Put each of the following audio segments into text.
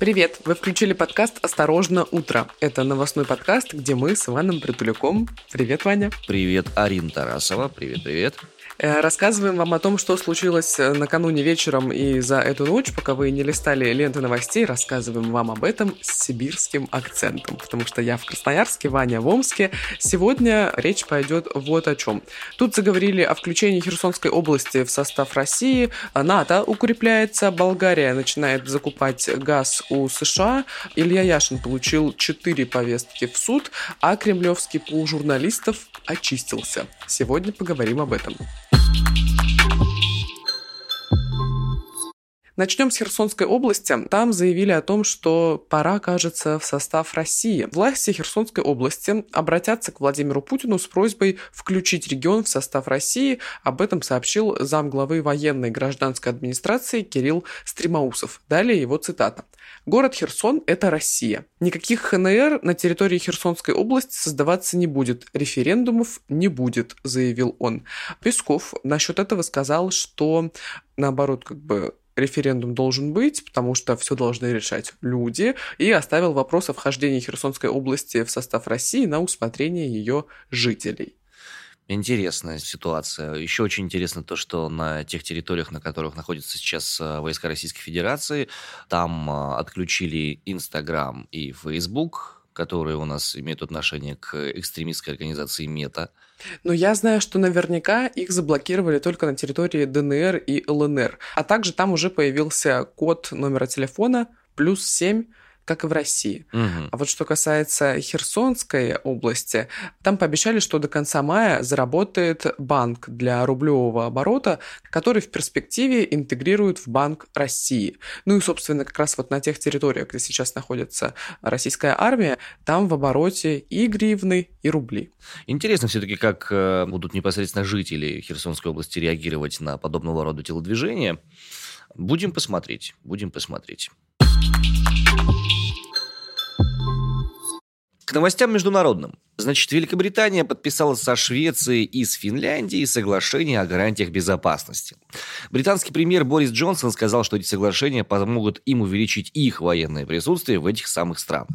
Привет! Вы включили подкаст «Осторожно, утро». Это новостной подкаст, где мы с Иваном Притуляком. Привет, Ваня. Привет, Арина Тарасова. Привет, привет. Э, рассказываем вам о том, что случилось э, накануне вечером и за эту ночь, пока вы не листали ленты новостей, рассказываем вам об этом с сибирским акцентом, потому что я в Красноярске, Ваня в Омске. Сегодня речь пойдет вот о чем. Тут заговорили о включении Херсонской области в состав России, НАТО укрепляется, Болгария начинает закупать газ у США, Илья Яшин получил 4 повестки в суд, а кремлевский пул журналистов очистился. Сегодня поговорим об этом. Начнем с Херсонской области. Там заявили о том, что пора, кажется, в состав России. Власти Херсонской области обратятся к Владимиру Путину с просьбой включить регион в состав России. Об этом сообщил замглавы военной гражданской администрации Кирилл Стримаусов. Далее его цитата. Город Херсон – это Россия. Никаких ХНР на территории Херсонской области создаваться не будет. Референдумов не будет, заявил он. Песков насчет этого сказал, что наоборот, как бы референдум должен быть, потому что все должны решать люди, и оставил вопрос о вхождении Херсонской области в состав России на усмотрение ее жителей. Интересная ситуация. Еще очень интересно то, что на тех территориях, на которых находятся сейчас э, войска Российской Федерации, там э, отключили Инстаграм и Фейсбук, которые у нас имеют отношение к экстремистской организации МЕТА. Но я знаю, что наверняка их заблокировали только на территории ДНР и ЛНР. А также там уже появился код номера телефона плюс 7 как и в России. Угу. А вот что касается Херсонской области, там пообещали, что до конца мая заработает банк для рублевого оборота, который в перспективе интегрируют в Банк России. Ну и, собственно, как раз вот на тех территориях, где сейчас находится российская армия, там в обороте и гривны, и рубли. Интересно все-таки, как э, будут непосредственно жители Херсонской области реагировать на подобного рода телодвижения. Будем посмотреть, будем посмотреть. К новостям международным. Значит, Великобритания подписала со Швецией и с Финляндией соглашение о гарантиях безопасности. Британский премьер Борис Джонсон сказал, что эти соглашения помогут им увеличить их военное присутствие в этих самых странах.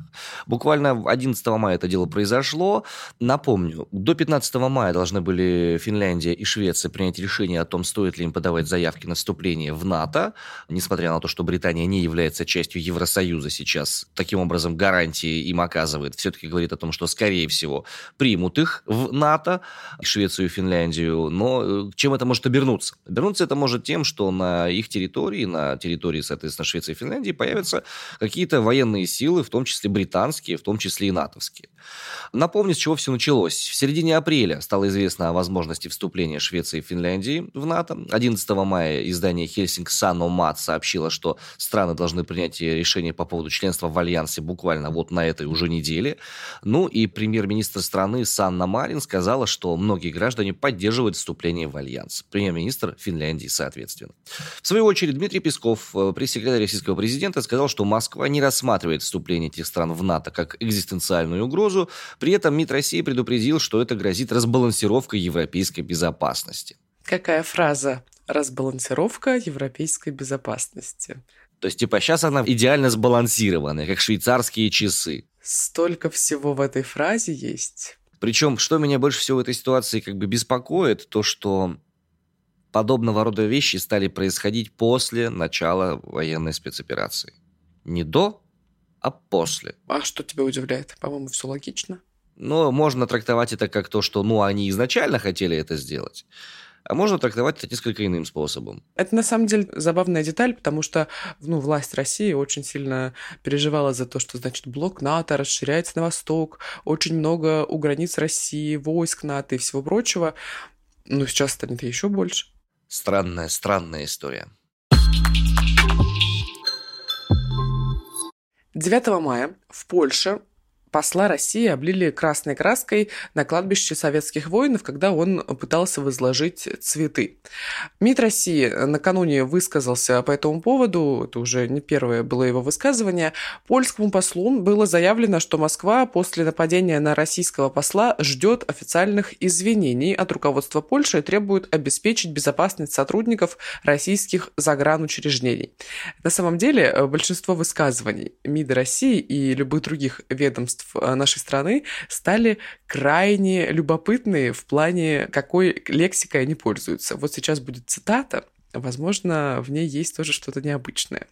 Буквально 11 мая это дело произошло. Напомню, до 15 мая должны были Финляндия и Швеция принять решение о том, стоит ли им подавать заявки на вступление в НАТО, несмотря на то, что Британия не является частью Евросоюза сейчас. Таким образом, гарантии им оказывает. Все-таки говорит о том, что, скорее всего, всего, примут их в НАТО, Швецию и Финляндию, но э, чем это может обернуться? Обернуться это может тем, что на их территории, на территории, соответственно, Швеции и Финляндии появятся какие-то военные силы, в том числе британские, в том числе и натовские. Напомню, с чего все началось. В середине апреля стало известно о возможности вступления Швеции и Финляндии в НАТО. 11 мая издание Хельсинг Саномат сообщило, что страны должны принять решение по поводу членства в Альянсе буквально вот на этой уже неделе. Ну и премьер-министр премьер-министр страны Санна Марин сказала, что многие граждане поддерживают вступление в Альянс. Премьер-министр Финляндии, соответственно. В свою очередь, Дмитрий Песков, э, пресс-секретарь российского президента, сказал, что Москва не рассматривает вступление этих стран в НАТО как экзистенциальную угрозу. При этом МИД России предупредил, что это грозит разбалансировкой европейской безопасности. Какая фраза? Разбалансировка европейской безопасности. То есть, типа, сейчас она идеально сбалансированная, как швейцарские часы. Столько всего в этой фразе есть. Причем, что меня больше всего в этой ситуации как бы беспокоит, то, что подобного рода вещи стали происходить после начала военной спецоперации. Не до, а после. А что тебя удивляет? По-моему, все логично. Ну, можно трактовать это как то, что, ну, они изначально хотели это сделать а можно трактовать это несколько иным способом. Это на самом деле забавная деталь, потому что ну, власть России очень сильно переживала за то, что значит блок НАТО расширяется на восток, очень много у границ России, войск НАТО и всего прочего. Но сейчас станет еще больше. Странная, странная история. 9 мая в Польше посла России облили красной краской на кладбище советских воинов, когда он пытался возложить цветы. МИД России накануне высказался по этому поводу, это уже не первое было его высказывание, польскому послу было заявлено, что Москва после нападения на российского посла ждет официальных извинений от руководства Польши и требует обеспечить безопасность сотрудников российских загранучреждений. На самом деле, большинство высказываний МИДа России и любых других ведомств Э, нашей страны стали крайне любопытные в плане, какой лексикой они пользуются. Вот сейчас будет цитата Возможно, в ней есть тоже что-то необычное.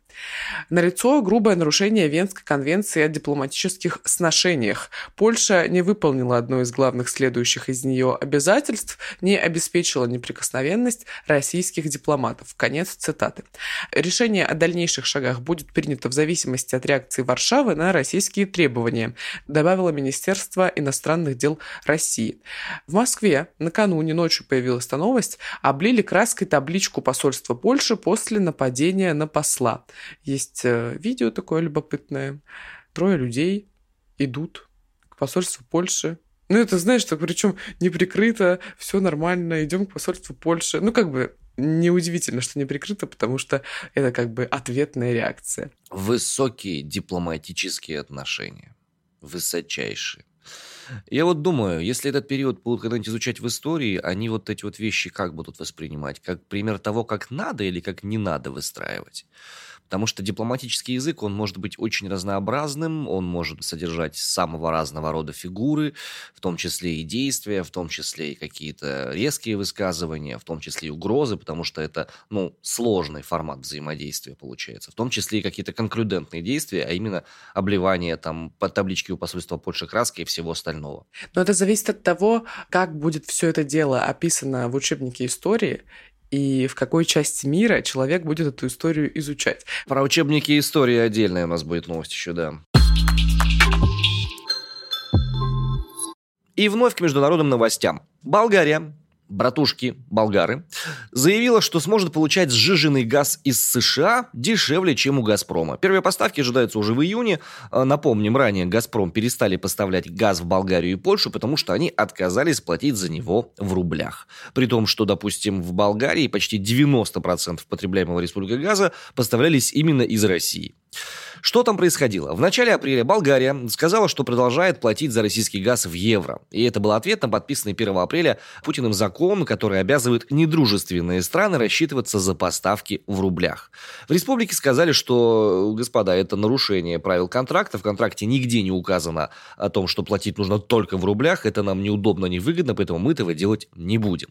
Налицо грубое нарушение Венской конвенции о дипломатических сношениях. Польша не выполнила одно из главных следующих из нее обязательств, не обеспечила неприкосновенность российских дипломатов. Конец цитаты. Решение о дальнейших шагах будет принято в зависимости от реакции Варшавы на российские требования, добавило Министерство иностранных дел России. В Москве накануне ночью появилась новость, облили краской табличку посольства посольства Польши после нападения на посла. Есть э, видео такое любопытное. Трое людей идут к посольству Польши. Ну, это, знаешь, так причем не прикрыто, все нормально, идем к посольству Польши. Ну, как бы неудивительно, что не прикрыто, потому что это как бы ответная реакция. Высокие дипломатические отношения. Высочайшие. Я вот думаю, если этот период будут когда-нибудь изучать в истории, они вот эти вот вещи как будут воспринимать? Как пример того, как надо или как не надо выстраивать? Потому что дипломатический язык, он может быть очень разнообразным, он может содержать самого разного рода фигуры, в том числе и действия, в том числе и какие-то резкие высказывания, в том числе и угрозы, потому что это, ну, сложный формат взаимодействия получается, в том числе и какие-то конклюдентные действия, а именно обливание там по табличке у посольства Польши краской и всего остального. Но это зависит от того, как будет все это дело описано в учебнике истории и в какой части мира человек будет эту историю изучать. Про учебники истории отдельная у нас будет новость еще, да. И вновь к международным новостям. Болгария братушки болгары, заявила, что сможет получать сжиженный газ из США дешевле, чем у «Газпрома». Первые поставки ожидаются уже в июне. А, напомним, ранее «Газпром» перестали поставлять газ в Болгарию и Польшу, потому что они отказались платить за него в рублях. При том, что, допустим, в Болгарии почти 90% потребляемого республикой газа поставлялись именно из России. Что там происходило? В начале апреля Болгария сказала, что продолжает платить за российский газ в евро. И это был ответ на подписанный 1 апреля Путиным закон, который обязывает недружественные страны рассчитываться за поставки в рублях. В республике сказали, что, господа, это нарушение правил контракта. В контракте нигде не указано о том, что платить нужно только в рублях. Это нам неудобно, невыгодно, поэтому мы этого делать не будем.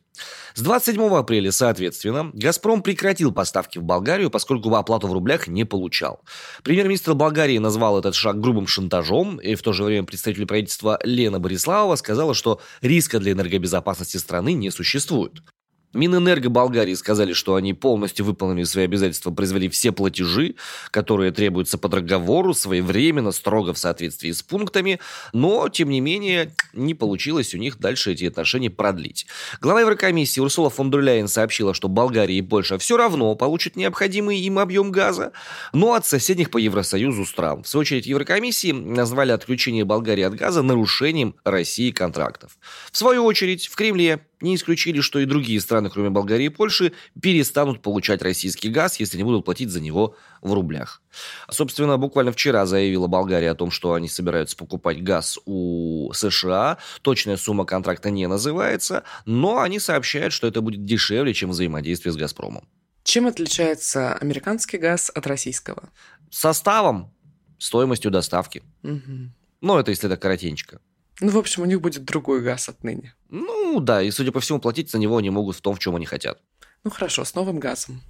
С 27 апреля, соответственно, «Газпром» прекратил поставки в Болгарию, поскольку оплату в рублях не получал. Премьер-министр Премьер-министр Болгарии назвал этот шаг грубым шантажом, и в то же время представитель правительства Лена Бориславова сказала, что риска для энергобезопасности страны не существует. Минэнерго Болгарии сказали, что они полностью выполнили свои обязательства, произвели все платежи, которые требуются по договору, своевременно, строго в соответствии с пунктами, но, тем не менее, не получилось у них дальше эти отношения продлить. Глава Еврокомиссии Урсула фон дер Ляйен сообщила, что Болгария и Польша все равно получат необходимый им объем газа, но от соседних по Евросоюзу стран. В свою очередь, Еврокомиссии назвали отключение Болгарии от газа нарушением России контрактов. В свою очередь, в Кремле не исключили, что и другие страны, кроме Болгарии и Польши, перестанут получать российский газ, если не будут платить за него в рублях. Собственно, буквально вчера заявила Болгария о том, что они собираются покупать газ у США. Точная сумма контракта не называется, но они сообщают, что это будет дешевле, чем взаимодействие с «Газпромом». Чем отличается американский газ от российского? Составом, стоимостью доставки. Угу. Ну, это если это коротенько. Ну, в общем, у них будет другой газ отныне. Ну, да, и, судя по всему, платить за него они могут в том, в чем они хотят. Ну, хорошо, с новым газом.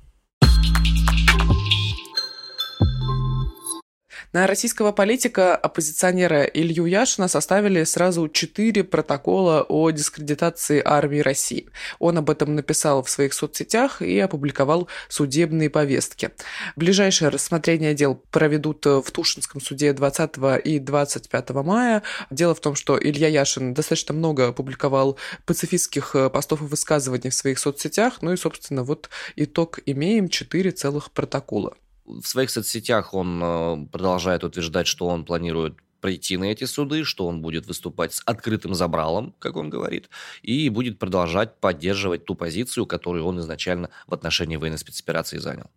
На российского политика оппозиционера Илью Яшина составили сразу четыре протокола о дискредитации армии России. Он об этом написал в своих соцсетях и опубликовал судебные повестки. Ближайшее рассмотрение дел проведут в Тушинском суде 20 и 25 мая. Дело в том, что Илья Яшин достаточно много опубликовал пацифистских постов и высказываний в своих соцсетях. Ну и, собственно, вот итог имеем четыре целых протокола. В своих соцсетях он э, продолжает утверждать, что он планирует прийти на эти суды, что он будет выступать с открытым забралом, как он говорит, и будет продолжать поддерживать ту позицию, которую он изначально в отношении военной спецоперации занял.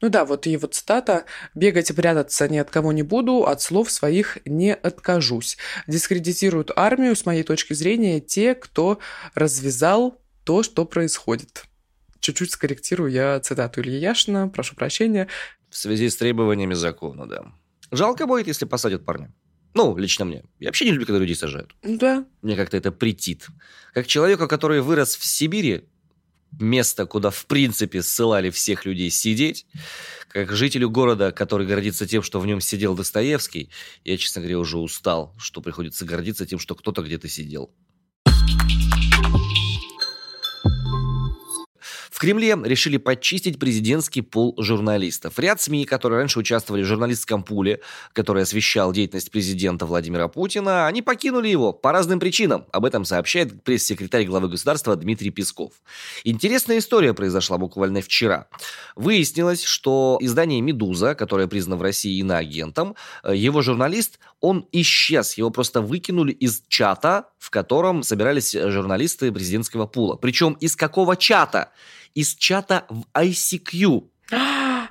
Ну да, вот его цитата «Бегать и прятаться ни от кого не буду, от слов своих не откажусь». Дискредитируют армию, с моей точки зрения, те, кто развязал то, что происходит. Чуть-чуть скорректирую я цитату Ильи Яшина, прошу прощения. В связи с требованиями закона, да. Жалко будет, если посадят парня. Ну, лично мне. Я вообще не люблю, когда людей сажают. Ну да. Мне как-то это претит. Как человеку, который вырос в Сибири, место, куда в принципе ссылали всех людей сидеть, как жителю города, который гордится тем, что в нем сидел Достоевский, я, честно говоря, уже устал, что приходится гордиться тем, что кто-то где-то сидел. В Кремле решили почистить президентский пул журналистов. Ряд СМИ, которые раньше участвовали в журналистском пуле, который освещал деятельность президента Владимира Путина, они покинули его по разным причинам. Об этом сообщает пресс-секретарь главы государства Дмитрий Песков. Интересная история произошла буквально вчера. Выяснилось, что издание «Медуза», которое признано в России иноагентом, э, его журналист, он исчез. Его просто выкинули из чата, в котором собирались журналисты президентского пула. Причем из какого чата? Из чата в ICQ.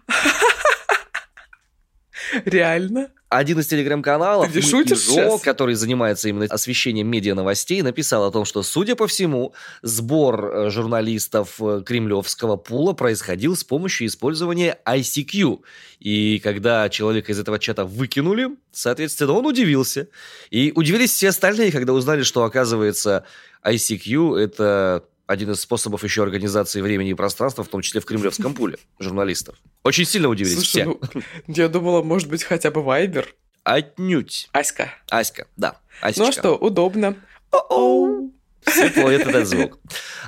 Реально? Один из телеграм-каналов, Ты шутишь Изо, который занимается именно освещением медиа-новостей, написал о том, что, судя по всему, сбор э, журналистов э, кремлевского пула происходил с помощью использования ICQ. И когда человека из этого чата выкинули, соответственно, он удивился. И удивились все остальные, когда узнали, что, оказывается, ICQ – это один из способов еще организации времени и пространства, в том числе в кремлевском пуле журналистов. Очень сильно удивились Слушай, все. Ну, я думала, может быть, хотя бы Вайбер. Отнюдь. Аська. Аська, да. Аська. Ну а что, удобно. О-оу. Тепло, это этот звук.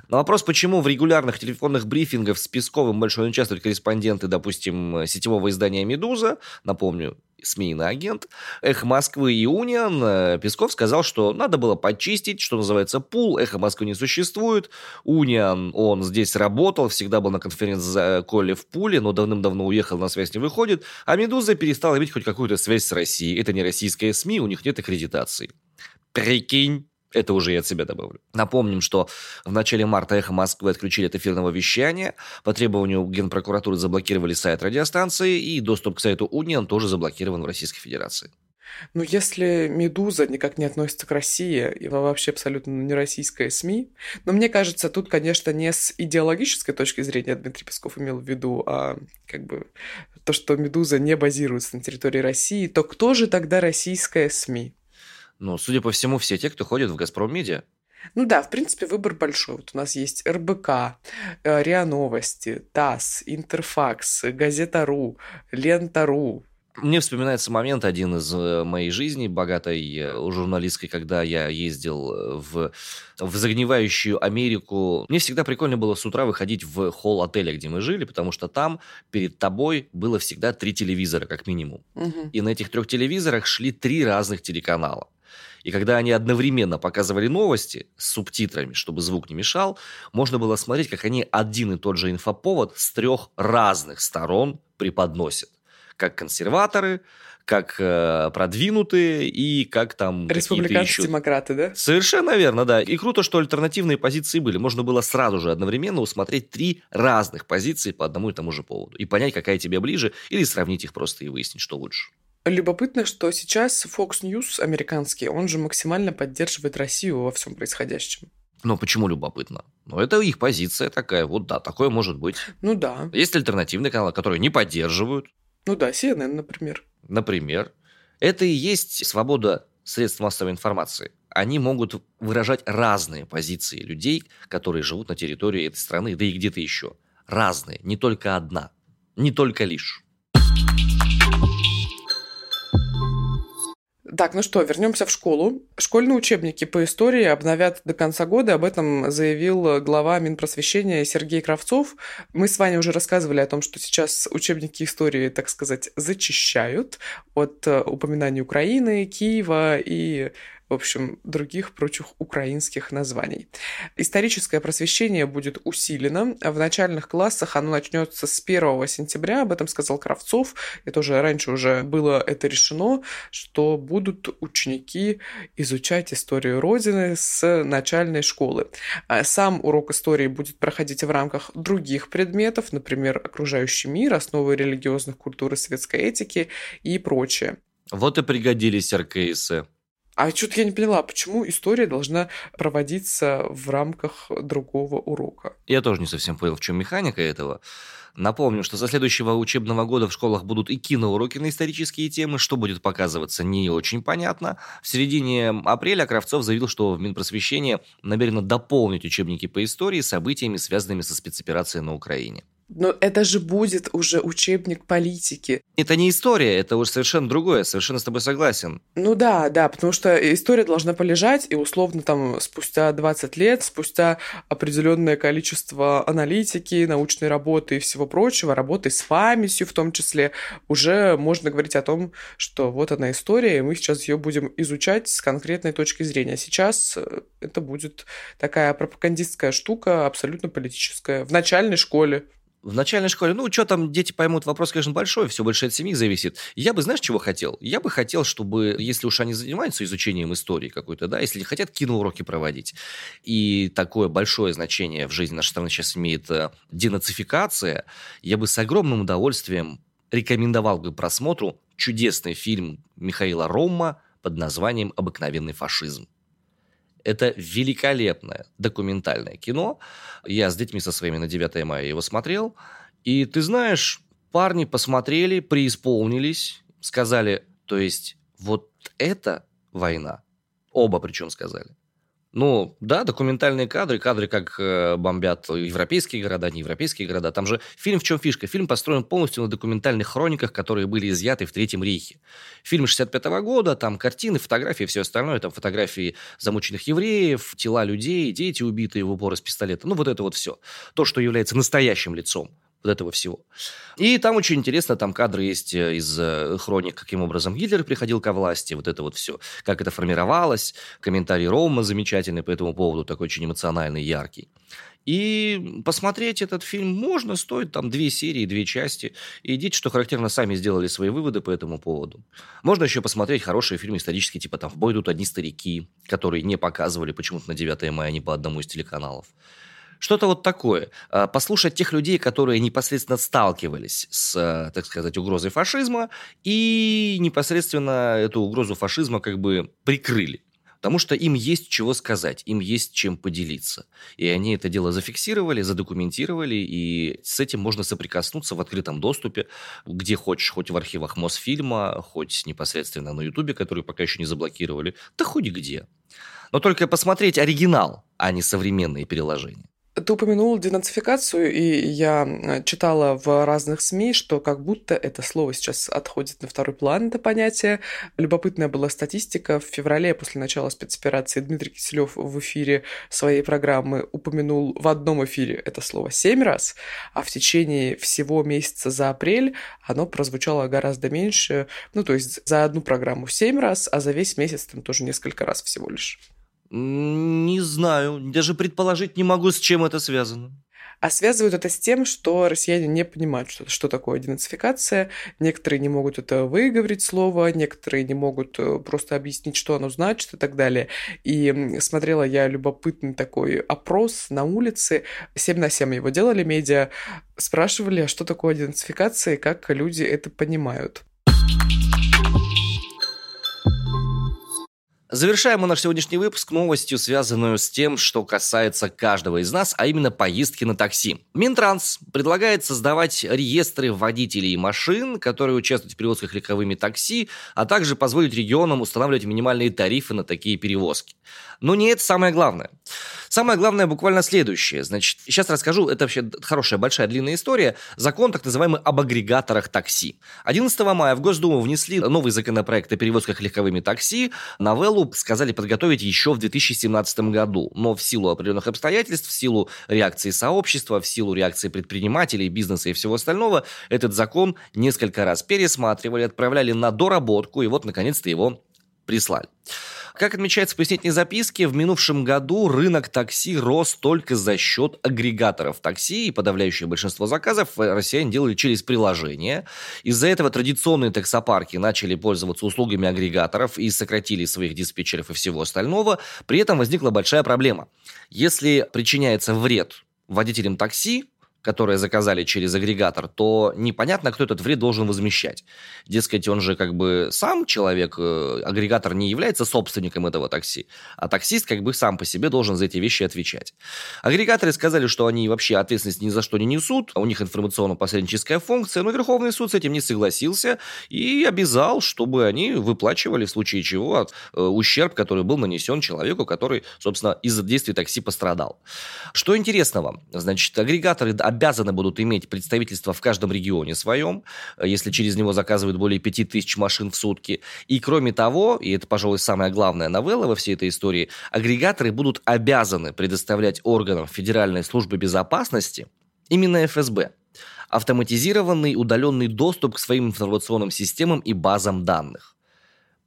На вопрос, почему в регулярных телефонных брифингах с Песковым больше не участвуют корреспонденты, допустим, сетевого издания «Медуза», напомню, СМИ на агент, «Эхо Москвы» и «Униан», э, Песков сказал, что надо было почистить, что называется, пул, «Эхо Москвы» не существует, «Униан», он здесь работал, всегда был на конференции Коле в Пуле, но давным-давно уехал, на связь не выходит, а «Медуза» перестала иметь хоть какую-то связь с Россией. Это не российская СМИ, у них нет аккредитации. Прикинь. Это уже я от себя добавлю. Напомним, что в начале марта «Эхо Москвы» отключили от эфирного вещания. По требованию Генпрокуратуры заблокировали сайт радиостанции, и доступ к сайту Униан тоже заблокирован в Российской Федерации. Ну, если «Медуза» никак не относится к России, и вообще абсолютно не российская СМИ, но мне кажется, тут, конечно, не с идеологической точки зрения Дмитрий Песков имел в виду, а как бы то, что «Медуза» не базируется на территории России, то кто же тогда российская СМИ? Ну, судя по всему, все те, кто ходит в «Газпром Медиа». Ну да, в принципе, выбор большой. Вот у нас есть РБК, э, РИА Новости, ТАСС, Интерфакс, Газета.ру, Лента.ру, мне вспоминается момент один из э, моей жизни, богатой э, журналистской, когда я ездил в, в загнивающую Америку. Мне всегда прикольно было с утра выходить в холл отеля, где мы жили, потому что там перед тобой было всегда три телевизора, как минимум. Угу. И на этих трех телевизорах шли три разных телеканала. И когда они одновременно показывали новости с субтитрами, чтобы звук не мешал, можно было смотреть, как они один и тот же инфоповод с трех разных сторон преподносят. Как консерваторы, как э, продвинутые и как там Республиканцы, демократы, да? Совершенно верно, да. И круто, что альтернативные позиции были. Можно было сразу же одновременно усмотреть три разных позиции по одному и тому же поводу. И понять, какая тебе ближе, или сравнить их просто и выяснить, что лучше. Любопытно, что сейчас Fox News американский, он же максимально поддерживает Россию во всем происходящем. Но почему любопытно? Ну, это их позиция такая. Вот да, такое может быть. Ну да. Есть альтернативные каналы, которые не поддерживают. Ну да, CNN, например. Например. Это и есть свобода средств массовой информации. Они могут выражать разные позиции людей, которые живут на территории этой страны, да и где-то еще. Разные, не только одна. Не только лишь. Так, ну что, вернемся в школу. Школьные учебники по истории обновят до конца года. Об этом заявил глава Минпросвещения Сергей Кравцов. Мы с вами уже рассказывали о том, что сейчас учебники истории, так сказать, зачищают от э, упоминаний Украины, Киева и в общем, других прочих украинских названий. Историческое просвещение будет усилено. В начальных классах оно начнется с 1 сентября, об этом сказал Кравцов. И тоже раньше уже было это решено, что будут ученики изучать историю Родины с начальной школы. А сам урок истории будет проходить в рамках других предметов, например, окружающий мир, основы религиозных культур и светской этики и прочее. Вот и пригодились РКСы. А что-то я не поняла, почему история должна проводиться в рамках другого урока? Я тоже не совсем понял, в чем механика этого. Напомню, что со следующего учебного года в школах будут и киноуроки на исторические темы, что будет показываться не очень понятно. В середине апреля Кравцов заявил, что в Минпросвещение намерено дополнить учебники по истории событиями, связанными со спецоперацией на Украине. Но это же будет уже учебник политики. Это не история, это уже совершенно другое, совершенно с тобой согласен. Ну да, да, потому что история должна полежать, и условно там спустя 20 лет, спустя определенное количество аналитики, научной работы и всего прочего, работы с памятью в том числе, уже можно говорить о том, что вот она история, и мы сейчас ее будем изучать с конкретной точки зрения. Сейчас э, это будет такая пропагандистская штука, абсолютно политическая, в начальной школе. В начальной школе, ну, что там дети поймут, вопрос, конечно, большой, все больше от семьи зависит. Я бы, знаешь, чего хотел? Я бы хотел, чтобы, если уж они занимаются изучением истории какой-то, да, если хотят киноуроки проводить, и такое большое значение в жизни нашей страны сейчас имеет э, денацификация, я бы с огромным удовольствием рекомендовал бы просмотру чудесный фильм Михаила Рома под названием «Обыкновенный фашизм». Это великолепное документальное кино. Я с детьми со своими на 9 мая его смотрел. И ты знаешь, парни посмотрели, преисполнились, сказали, то есть вот это война. Оба причем сказали. Ну, да, документальные кадры, кадры, как э, бомбят европейские города, не европейские города. Там же фильм в чем фишка? Фильм построен полностью на документальных хрониках, которые были изъяты в Третьем рейхе. Фильм 65 -го года, там картины, фотографии, все остальное, там фотографии замученных евреев, тела людей, дети убитые в упор из пистолета. Ну, вот это вот все. То, что является настоящим лицом вот этого всего. И там очень интересно, там кадры есть э, из э, хроник, каким образом Гитлер приходил ко власти, вот это вот все, как это формировалось, комментарий Рома замечательный по этому поводу, такой очень эмоциональный, яркий. И посмотреть этот фильм можно, стоит там две серии, две части. И идите, что характерно, сами сделали свои выводы по этому поводу. Можно еще посмотреть хорошие фильмы исторические, типа там «В бой идут одни старики», которые не показывали почему-то на 9 мая ни по одному из телеканалов. Что-то вот такое. А, послушать тех людей, которые непосредственно сталкивались с, э, так сказать, угрозой фашизма и непосредственно эту угрозу фашизма как бы прикрыли. Потому что им есть чего сказать, им есть чем поделиться. И они это дело зафиксировали, задокументировали, и с этим можно соприкоснуться в открытом доступе, где хочешь, хоть в архивах Мосфильма, хоть непосредственно на Ютубе, который пока еще не заблокировали, да хоть где. Но только посмотреть оригинал, а не современные переложения. Ты упомянул денацификацию, и я э, читала в разных СМИ, что как будто это слово сейчас отходит на второй план, это понятие. Любопытная была статистика. В феврале, после начала спецоперации, Дмитрий Киселев в эфире своей программы упомянул в одном эфире это слово семь раз, а в течение всего месяца за апрель оно прозвучало гораздо меньше. Ну, то есть за одну программу семь раз, а за весь месяц там тоже несколько раз всего лишь. Не знаю, даже предположить не могу, с чем это связано. А связывают это с тем, что россияне не понимают, что, что такое денацификация. Некоторые не могут это выговорить слово, некоторые не могут э, просто объяснить, что оно значит и так далее. И смотрела я любопытный такой опрос на улице. 7 на 7 его делали медиа. Спрашивали, а что такое денацификация и как люди это понимают. Завершаем мы наш сегодняшний выпуск новостью, связанную с тем, что касается каждого из нас, а именно поездки на такси. Минтранс предлагает создавать реестры водителей машин, которые участвуют в перевозках легковыми такси, а также позволить регионам устанавливать минимальные тарифы на такие перевозки. Но не это самое главное. Самое главное буквально следующее. Значит, сейчас расскажу, это вообще хорошая, большая, длинная история. Закон так называемый об агрегаторах такси. 11 мая в Госдуму внесли новый законопроект о перевозках легковыми такси. Новеллу сказали подготовить еще в 2017 году. Но в силу определенных обстоятельств, в силу реакции сообщества, в силу реакции предпринимателей, бизнеса и всего остального, этот закон несколько раз пересматривали, отправляли на доработку, и вот, наконец-то, его прислали. Как отмечается в пояснительной записке, в минувшем году рынок такси рос только за счет агрегаторов такси, и подавляющее большинство заказов россияне делали через приложение. Из-за этого традиционные таксопарки начали пользоваться услугами агрегаторов и сократили своих диспетчеров и всего остального. При этом возникла большая проблема. Если причиняется вред водителям такси, которые заказали через агрегатор, то непонятно, кто этот вред должен возмещать. Дескать, он же как бы сам человек, э, агрегатор не является собственником этого такси, а таксист как бы сам по себе должен за эти вещи отвечать. Агрегаторы сказали, что они вообще ответственность ни за что не несут, а у них информационно-посредническая функция, но Верховный суд с этим не согласился и обязал, чтобы они выплачивали в случае чего э, ущерб, который был нанесен человеку, который, собственно, из-за действий такси пострадал. Что интересного? Значит, агрегаторы обязаны будут иметь представительство в каждом регионе своем, э, если через него заказывают более 5000 машин в сутки. И кроме того, и это, пожалуй, самая главная новелла во всей этой истории, агрегаторы будут обязаны предоставлять органам Федеральной службы безопасности, именно ФСБ, автоматизированный удаленный доступ к своим информационным системам и базам данных.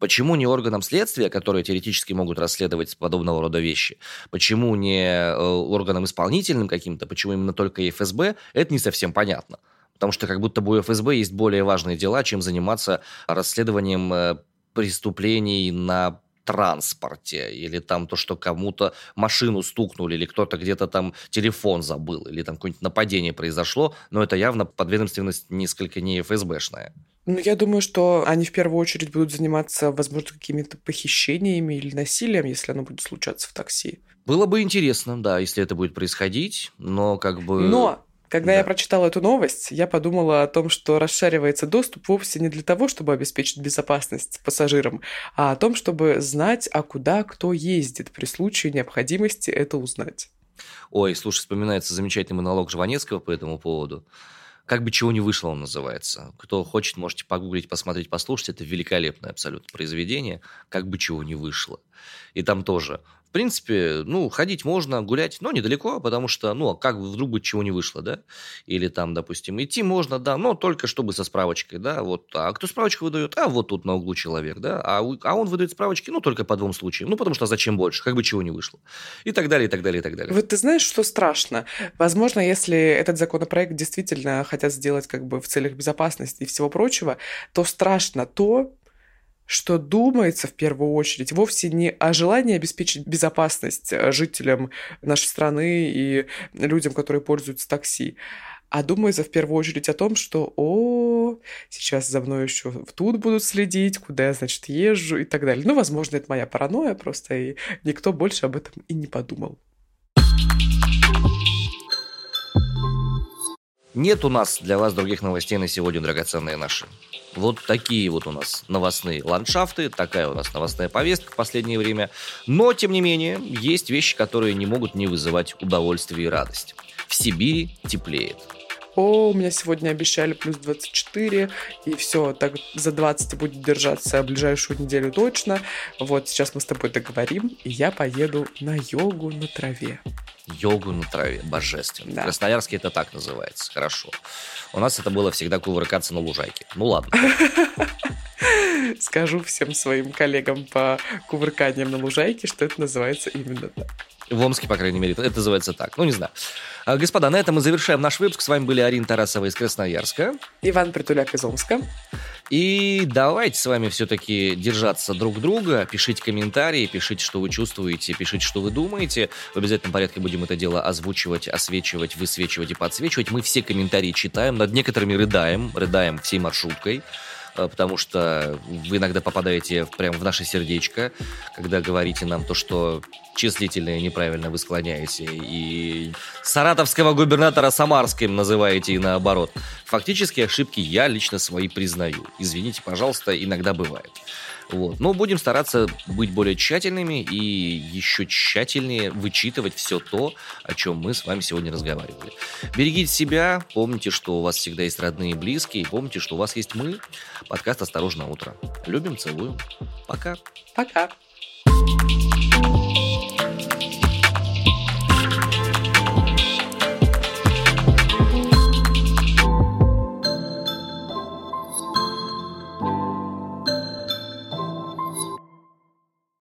Почему не органам следствия, которые теоретически могут расследовать подобного рода вещи? Почему не э, органам исполнительным каким-то? Почему именно только ФСБ? Это не совсем понятно. Потому что как будто бы у ФСБ есть более важные дела, чем заниматься расследованием э, преступлений на транспорте, или там то, что кому-то машину стукнули, или кто-то где-то там телефон забыл, или там какое-нибудь нападение произошло, но это явно подведомственность несколько не ФСБшная. Ну, я думаю, что они в первую очередь будут заниматься, возможно, какими-то похищениями или насилием, если оно будет случаться в такси. Было бы интересно, да, если это будет происходить, но как бы... Но когда да. я прочитала эту новость, я подумала о том, что расшаривается доступ вовсе не для того, чтобы обеспечить безопасность пассажирам, а о том, чтобы знать, а куда кто ездит, при случае необходимости это узнать. Ой, слушай, вспоминается замечательный монолог Жванецкого по этому поводу. Как бы чего не вышло, он называется. Кто хочет, можете погуглить, посмотреть, послушать. Это великолепное абсолютно произведение. Как бы чего не вышло. И там тоже принципе, ну, ходить можно, гулять, но недалеко, потому что, ну, а как вдруг бы чего не вышло, да? Или там, допустим, идти можно, да, но только чтобы со справочкой, да, вот. А кто справочку выдает? А вот тут на углу человек, да, а, а он выдает справочки, ну, только по двум случаям, ну, потому что зачем больше, как бы чего не вышло. И так далее, и так далее, и так далее. Вот ты знаешь, что страшно? Возможно, если этот законопроект действительно хотят сделать как бы в целях безопасности и всего прочего, то страшно то, что думается в первую очередь вовсе не о желании обеспечить безопасность э, жителям нашей страны и людям, которые пользуются такси, а думается в первую очередь о том, что о, сейчас за мной еще тут будут следить, куда я, значит, езжу и так далее. Ну, возможно, это моя паранойя просто, и никто больше об этом и не подумал. Нет у нас для вас других новостей на сегодня, драгоценные наши. Вот такие вот у нас новостные ландшафты, такая у нас новостная повестка в последнее время. Но, тем не менее, есть вещи, которые не могут не вызывать удовольствие и радость. В Сибири теплеет. О, у меня сегодня обещали плюс 24, и все, так за 20 будет держаться ближайшую неделю точно. Вот сейчас мы с тобой договорим, и я поеду на йогу на траве. Йогу на траве, божественно. Да. В Красноярске это так называется, хорошо. У нас это было всегда кувыркаться на лужайке. Ну ладно. Скажу всем своим коллегам по кувырканиям на лужайке, что это называется именно так. В Омске, по крайней мере, это называется так. Ну, не знаю. А, господа, на этом мы завершаем наш выпуск. С вами были Арина Тарасова из Красноярска. Иван Притуляк из Омска. И давайте с вами все-таки держаться друг друга. Пишите комментарии, пишите, что вы чувствуете, пишите, что вы думаете. В обязательном порядке будем это дело озвучивать, освечивать, высвечивать и подсвечивать. Мы все комментарии читаем, над некоторыми рыдаем, рыдаем всей маршруткой. Э, потому что вы иногда попадаете прямо в наше сердечко, когда говорите нам то, что числительное неправильно вы склоняете, и саратовского губернатора Самарским называете и наоборот. Фактически ошибки я лично свои признаю. Извините, пожалуйста, иногда бывает. Вот. Но будем стараться быть более тщательными и еще тщательнее вычитывать все то, о чем мы с вами сегодня разговаривали. Берегите себя, помните, что у вас всегда есть родные и близкие, помните, что у вас есть мы. Подкаст «Осторожно, утро». Любим, целуем. Пока. Пока.